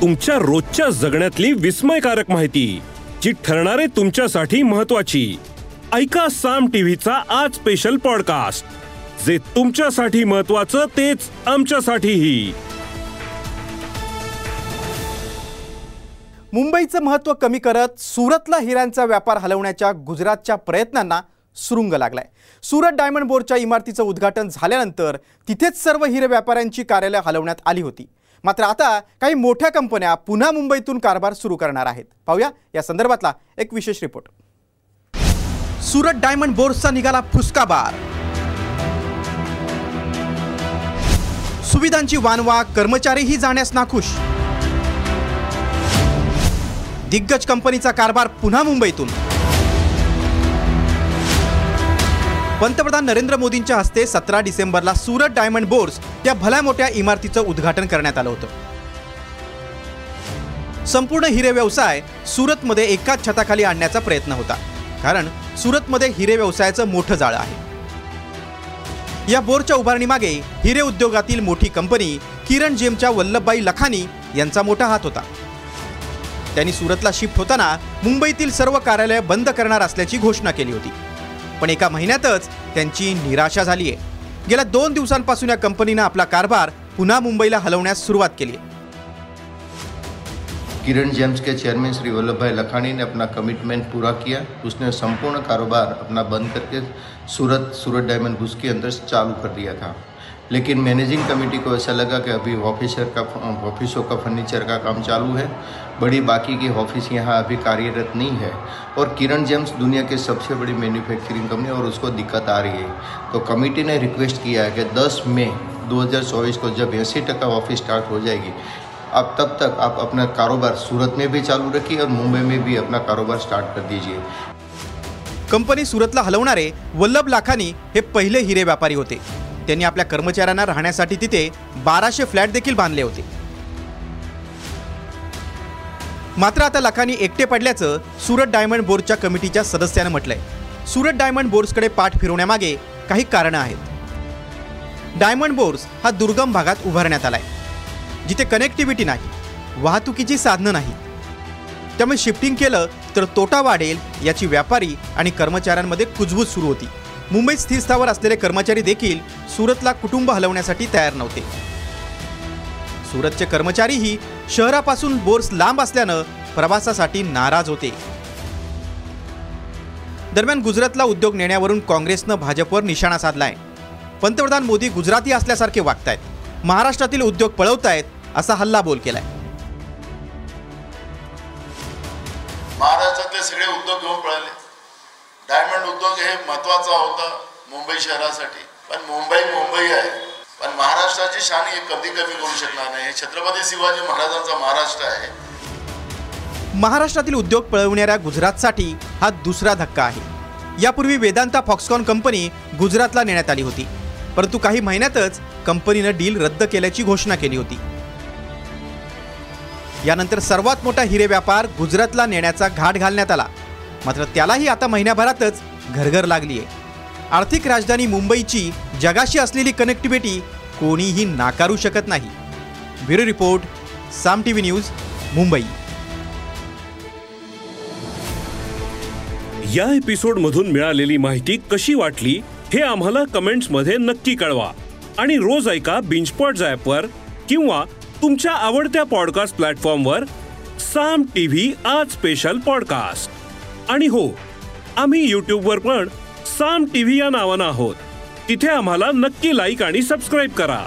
तुमच्या रोजच्या जगण्यातली विस्मयकारक माहिती जी ठरणारे तुमच्यासाठी महत्वाची ऐका साम टीव्हीचा आज स्पेशल पॉडकास्ट जे तुमच्यासाठी महत्वाचं तेच आमच्यासाठीही. मुंबईचं महत्त्व कमी करत सुरतला हिऱ्यांचा व्यापार हलवण्याच्या गुजरातच्या प्रयत्नांना सुरुंग लागलाय. सुरत डायमंड बोर्डच्या इमारतीचं उद्घाटन झाल्यानंतर तिथेच सर्व हिरे व्यापाऱ्यांची कार्यालय हलवण्यात आली होती. मात्र आता काही मोठ्या कंपन्या पुन्हा मुंबईतून कारभार सुरू करणार आहेत. पाहूया या संदर्भातला एक विशेष रिपोर्ट. सुरत डायमंड बोर्सचा निघाला फुसका बार. सुविधांची वानवा कर्मचारीही जाण्यास नाखुश. दिग्गज कंपनीचा कारभार पुन्हा मुंबईतून. पंतप्रधान नरेंद्र मोदींच्या हस्ते सतरा डिसेंबरला सुरत डायमंड बोर्स या भल्या मोठ्या इमारतीचं उद्घाटन करण्यात आलं होतं. संपूर्ण हिरे व्यवसाय सुरतमध्ये एकाच छताखाली आणण्याचा प्रयत्न होता कारण सुरतमध्ये हिरे व्यवसायाचं मोठं जाळं आहे. या बोरच्या उभारणीमागे हिरे उद्योगातील मोठी कंपनी किरण जेमच्या वल्लभबाई लखानी यांचा मोठा हात होता. त्यांनी सुरतला शिफ्ट होताना मुंबईतील सर्व कार्यालय बंद करणार असल्याची घोषणा केली होती. पण एका महिन्यातच त्यांची निराशा झाली आहे गेल्या दोन दिवसांपासून या कंपनीनं आपला कारभार पुन्हा मुंबईला हलवण्यास सुरुवात केली आहे किरण जेम्स के चेयरमैन श्री वल्लभ भाई लखानी ने अपना कमिटमेंट पूरा किया. उसने संपूर्ण कारोबार अपना बंद करके सूरत सूरत डायमंड घुस के अंदर चालू कर दिया था। लेकिन मैनेजिंग कमेटी को ऐसा लगा कि अभी ऑफिसर का ऑफिसों का फर्नीचर का काम चालू है। बड़ी बाकी की ऑफ़िस यहाँ अभी कार्यरत नहीं है। और किरण जेम्स दुनिया की सबसे बड़ी मैन्युफैक्चरिंग कंपनी और उसको दिक्कत आ रही है। तो कमेटी ने रिक्वेस्ट किया है कि 10 मई 2024 को जब अस्सी टका ऑफ़िस स्टार्ट हो जाएगी, अब तब तक आप अपना कारोबार सूरत में भी चालू रखिए और मुंबई में भी अपना कारोबार स्टार्ट कर दीजिए। कंपनी सुरतला हलवणारे वल्लभ लाखानी हे पहिले हिरे व्यापारी होते। त्यांनी आपल्या कर्मचाऱ्यांना राहण्यासाठी तिथे बाराशे फ्लॅट देखील बांधले होते. मात्र आता लखानी एकटे पडल्याचं सुरत डायमंड बोर्डच्या कमिटीच्या सदस्यानं म्हटलंय. सुरत डायमंड बोर्ड्सकडे पाठ फिरवण्यामागे काही कारणं आहेत. डायमंड बोर्ड्स हा दुर्गम भागात उभारण्यात आलाय जिथे कनेक्टिव्हिटी नाही वाहतुकीची साधनं नाही. त्यामुळे शिफ्टिंग केलं तर तोटा वाढेल याची व्यापारी आणि कर्मचाऱ्यांमध्ये कुजबूज सुरू होती. मुंबईत स्थिरस्थावर असलेले कर्मचारी देखील सुरतला कुटुंब हलवण्यासाठी तयार नव्हते. सुरतचे कर्मचारीही शहरापासून बोर्स लांब असल्यानं प्रवासासाठी नाराज होते. दरम्यान गुजरातला उद्योग नेण्यावरून काँग्रेसनं भाजपवर निशाणा साधलाय. पंतप्रधान मोदी गुजराती असल्यासारखे वागतायत. महाराष्ट्रातील उद्योग पळवतायत असा हल्ला बोल केलाय. पर्यटन उद्योग हे महत्त्वाचा होता मुंबई शहरासाठी. पण मुंबई मुंबई आहे. पण महाराष्ट्राची शान हे कधी कमी करू शकणार नाही. छत्रपती शिवाजी महाराजांचा महाराष्ट्र आहे. महाराष्ट्रातील उद्योग पळवणाऱ्या गुजरातसाठी हा दुसरा धक्का आहे. यापूर्वी वेदांता फॉक्सकॉन कंपनी गुजरातला नेण्यात आली होती. परंतु काही महिन्यातच कंपनीनं डील रद्द केल्याची घोषणा केली होती. यानंतर सर्वात मोठा हिरे व्यापार गुजरातला नेण्याचा घाट घालण्यात आला. मात्र त्यालाही आता महिन्याभरातच घरघर लागली आहे आर्थिक राजधानी मुंबईची जगाशी असलेली कनेक्टिव्हिटी कोणीही नाकारू शकत नाही. Bureau report Saam T V news Mumbai. या एपिसोडमधून मिळालेली माहिती कशी वाटली हे आम्हाला कमेंट्समध्ये नक्की कळवा. आणि रोज ऐका बिंचपॉट ॲपवर किंवा तुमच्या आवडत्या पॉडकास्ट प्लॅटफॉर्मवर साम टी व्ही आज स्पेशल पॉडकास्ट आणि हो आम्ही यूट्यूबवर पण साम टीव्ही या नावानं आहोत. तिथे आम्हाला नक्की लाईक आणि सबस्क्राईब करा.